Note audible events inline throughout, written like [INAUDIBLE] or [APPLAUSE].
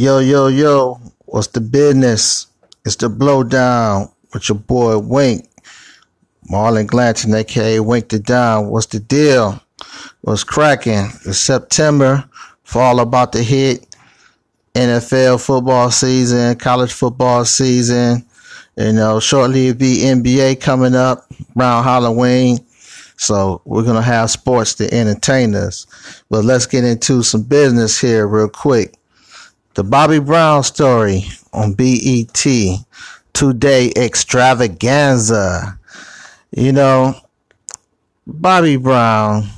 Yo, yo, yo, what's the business? It's the blowdown with your boy Wink. Marlon Glanton, aka Wink the Down. What's the deal? What's cracking? It's September, fall about to hit. NFL football season, college football season. You know, shortly it'll be NBA coming up around Halloween. So we're gonna have sports to entertain us. But let's get into some business here real quick. The Bobby Brown story on BET Today Extravaganza. You know, Bobby Brown,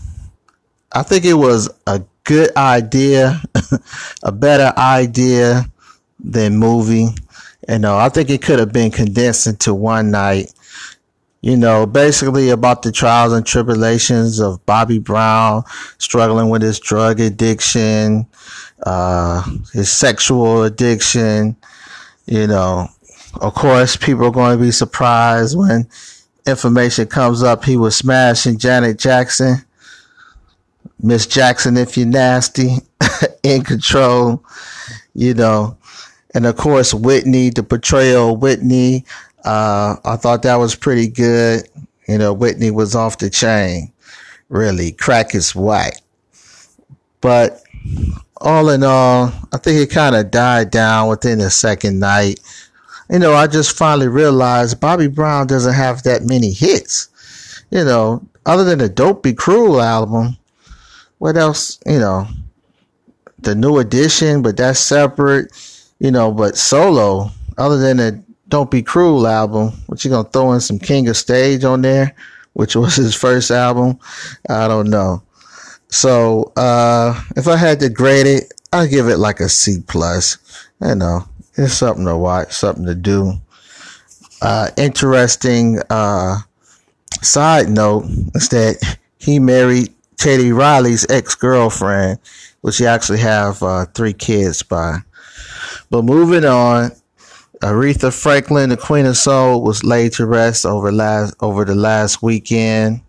I think it was a good idea, [LAUGHS] a better idea than movie. You know, I think it could have been condensed into one night. You know, basically about the trials and tribulations of Bobby Brown struggling with his drug addiction, uh, his sexual addiction. You know, of course, people are going to be surprised when information comes up he was smashing Janet Jackson. Miss Jackson, if you're nasty, [LAUGHS] in control, you know. And of course, Whitney, the portrayal of Whitney, uh, I thought that was pretty good. You know, Whitney was off the chain. Really, crack is white. But all in all, I think it kind of died down within the second night. You know, I just finally realized Bobby Brown doesn't have that many hits. You know, other than the Don't Be Cruel album, what else? You know, the new edition, but that's separate. You know, but solo, other than the Don't Be Cruel album, what you gonna throw in some King of Stage on there, which was his first album? I don't know. So uh, if I had to grade it, I'd give it like a C plus. You know, it's something to watch, something to do. Uh, interesting uh, side note is that he married Teddy Riley's ex girlfriend, which he actually have uh, three kids by. But moving on, Aretha Franklin, the Queen of Soul, was laid to rest over last over the last weekend.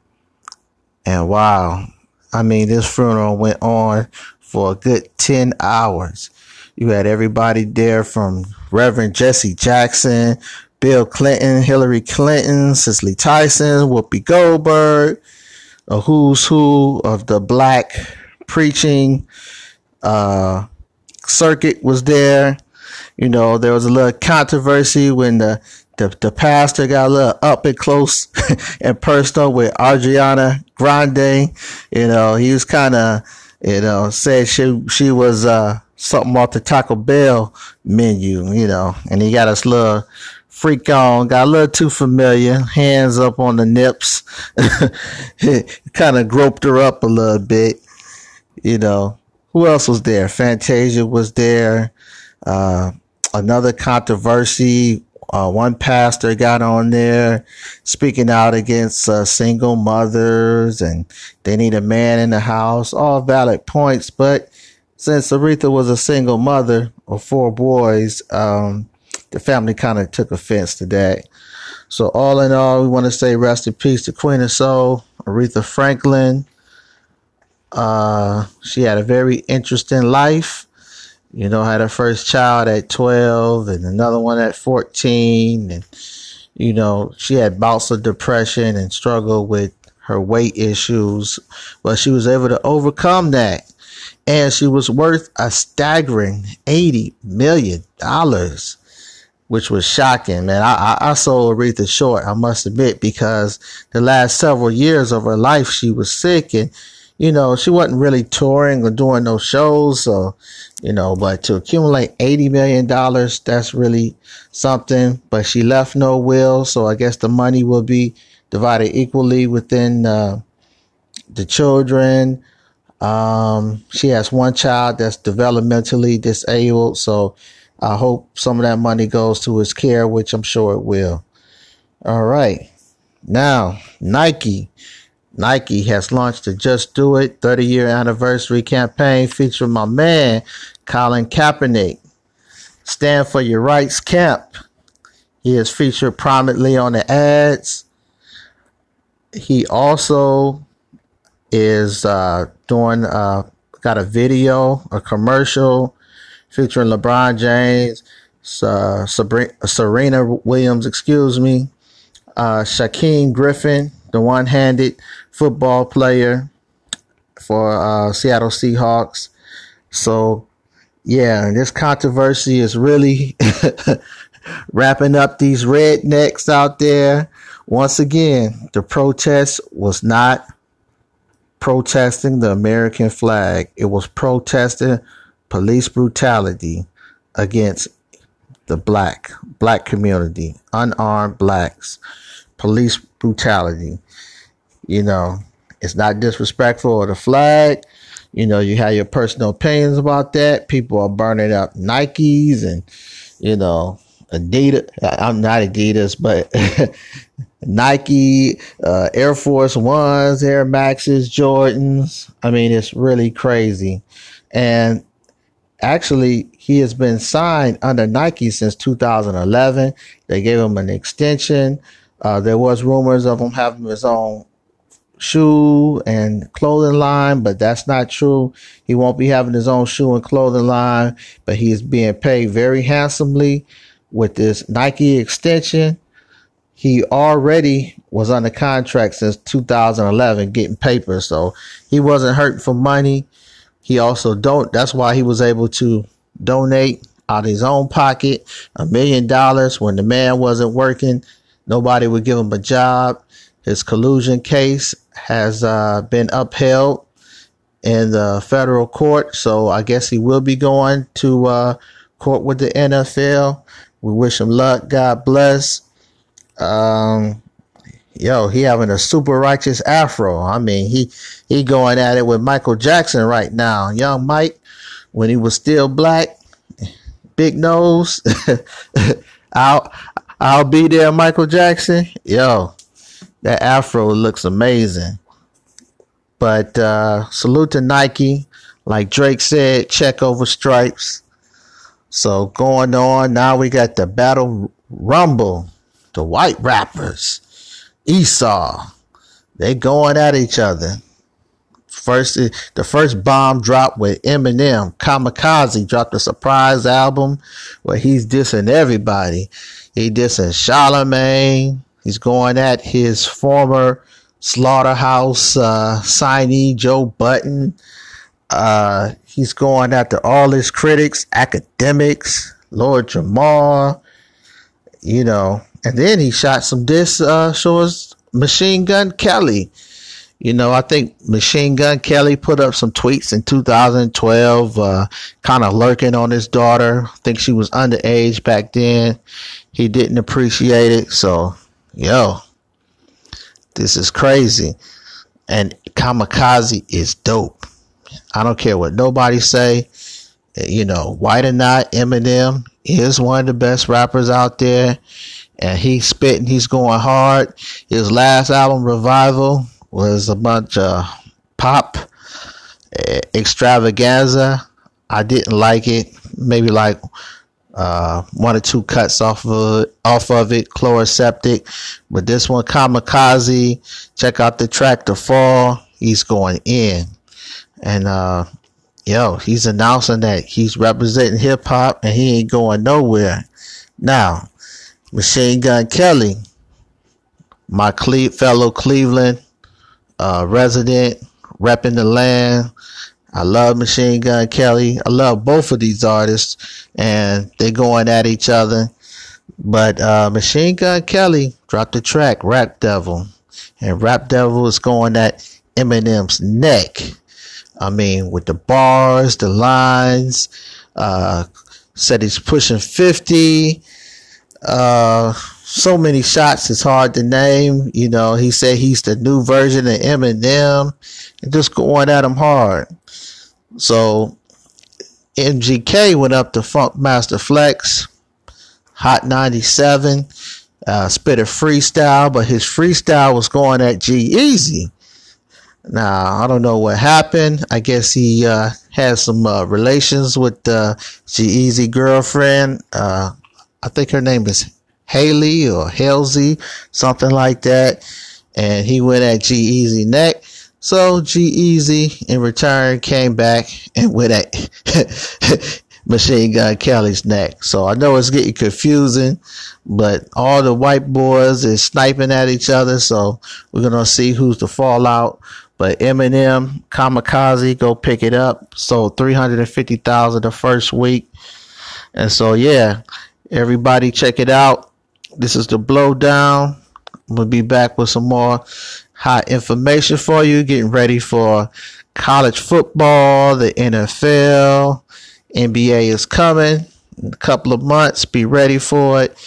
And wow, I mean, this funeral went on for a good 10 hours. You had everybody there from Reverend Jesse Jackson, Bill Clinton, Hillary Clinton, Cicely Tyson, Whoopi Goldberg, a who's who of the black preaching uh, circuit was there. You know, there was a little controversy when the the, the pastor got a little up and close [LAUGHS] and personal with Adriana Grande. You know, he was kind of, you know, said she she was uh, something off the Taco Bell menu, you know, and he got us little freak on, got a little too familiar, hands up on the nips, [LAUGHS] kind of groped her up a little bit, you know. Who else was there? Fantasia was there. Uh, another controversy uh, one pastor got on there speaking out against uh, single mothers and they need a man in the house. All valid points, but since Aretha was a single mother of four boys, um, the family kind of took offense to that. So all in all, we want to say rest in peace to Queen of Soul, Aretha Franklin. Uh, she had a very interesting life you know, had her first child at 12 and another one at 14. And, you know, she had bouts of depression and struggled with her weight issues, but she was able to overcome that. And she was worth a staggering $80 million, which was shocking, man. I, I, I sold Aretha short, I must admit, because the last several years of her life, she was sick and you know, she wasn't really touring or doing no shows. So, you know, but to accumulate $80 million, that's really something. But she left no will. So I guess the money will be divided equally within uh, the children. Um, she has one child that's developmentally disabled. So I hope some of that money goes to his care, which I'm sure it will. All right. Now, Nike. Nike has launched the Just Do It 30 year anniversary campaign featuring my man, Colin Kaepernick. Stand for Your Rights Camp. He is featured prominently on the ads. He also is uh, doing, uh, got a video, a commercial featuring LeBron James, uh, Serena Williams, excuse me, uh, Shaquem Griffin, the one-handed football player for uh, Seattle Seahawks. So, yeah, this controversy is really [LAUGHS] wrapping up these rednecks out there. Once again, the protest was not protesting the American flag. It was protesting police brutality against the black black community, unarmed blacks, police brutality. You know, it's not disrespectful of the flag. You know, you have your personal opinions about that. People are burning up Nikes and, you know, Adidas. I'm not Adidas, but [LAUGHS] Nike, uh, Air Force Ones, Air Maxes, Jordans. I mean, it's really crazy. And actually, he has been signed under Nike since 2011. They gave him an extension. Uh, there was rumors of him having his own shoe and clothing line, but that's not true. He won't be having his own shoe and clothing line, but he is being paid very handsomely with this Nike extension. He already was under contract since 2011 getting paper so he wasn't hurting for money. He also don't that's why he was able to donate out of his own pocket a million dollars when the man wasn't working. Nobody would give him a job his collusion case has uh, been upheld in the federal court so i guess he will be going to uh, court with the nfl we wish him luck god bless um, yo, he having a super righteous afro. I mean, he he going at it with Michael Jackson right now. Young Mike, when he was still black, big nose. [LAUGHS] I'll I'll be there, Michael Jackson. Yo, that afro looks amazing. But uh, salute to Nike. Like Drake said, check over stripes. So going on, now we got the Battle Rumble the white rappers, Esau, they going at each other. First, the first bomb dropped with Eminem. Kamikaze dropped a surprise album where he's dissing everybody. He dissing Charlemagne. He's going at his former slaughterhouse uh, signee Joe Budden. Uh, he's going after all his critics, academics, Lord Jamar. You know, and then he shot some discs, uh, shows Machine Gun Kelly. You know, I think Machine Gun Kelly put up some tweets in 2012, uh, kind of lurking on his daughter. I think she was underage back then. He didn't appreciate it. So, yo, this is crazy. And Kamikaze is dope. I don't care what nobody say. You know, white or not, Eminem is one of the best rappers out there and he's spitting, he's going hard. His last album, Revival, was a bunch of pop uh, extravaganza. I didn't like it. Maybe like uh, one or two cuts off of off of it, Chloraseptic. But this one, Kamikaze, check out the track The Fall. He's going in. And uh, yo, he's announcing that he's representing hip hop and he ain't going nowhere. Now, Machine Gun Kelly, my Cle- fellow Cleveland uh, resident, repping the land. I love Machine Gun Kelly. I love both of these artists, and they're going at each other. But uh, Machine Gun Kelly dropped the track Rap Devil, and Rap Devil is going at Eminem's neck. I mean, with the bars, the lines, uh, said he's pushing 50 uh, so many shots it's hard to name. You know, he said he's the new version of Eminem and just going at him hard. So MGK went up to Funkmaster Flex, Hot 97, uh, spit a freestyle, but his freestyle was going at G-Eazy. Now, I don't know what happened. I guess he uh, had some uh, relations with uh, G-Eazy girlfriend. Uh, I think her name is Haley or Halsey, something like that. And he went at G-Eazy neck. So G-Eazy in return came back and went at [LAUGHS] Machine Gun Kelly's neck. So I know it's getting confusing, but all the white boys is sniping at each other. So we're gonna see who's the fallout. But Eminem, Kamikaze, go pick it up. Sold three hundred and fifty thousand the first week, and so yeah, everybody check it out. This is the blowdown. We'll be back with some more hot information for you. Getting ready for college football, the NFL, NBA is coming in a couple of months. Be ready for it.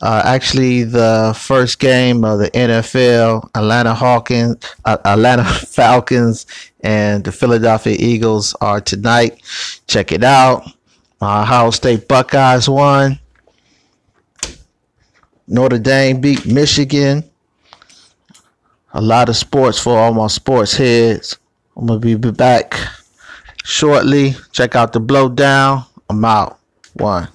Uh, actually, the first game of the NFL, Atlanta Hawkins, uh, Atlanta [LAUGHS] Falcons, and the Philadelphia Eagles are tonight. Check it out. Uh, Ohio State Buckeyes won. Notre Dame beat Michigan. A lot of sports for all my sports heads. I'm gonna be back shortly. Check out the blowdown. I'm out. One.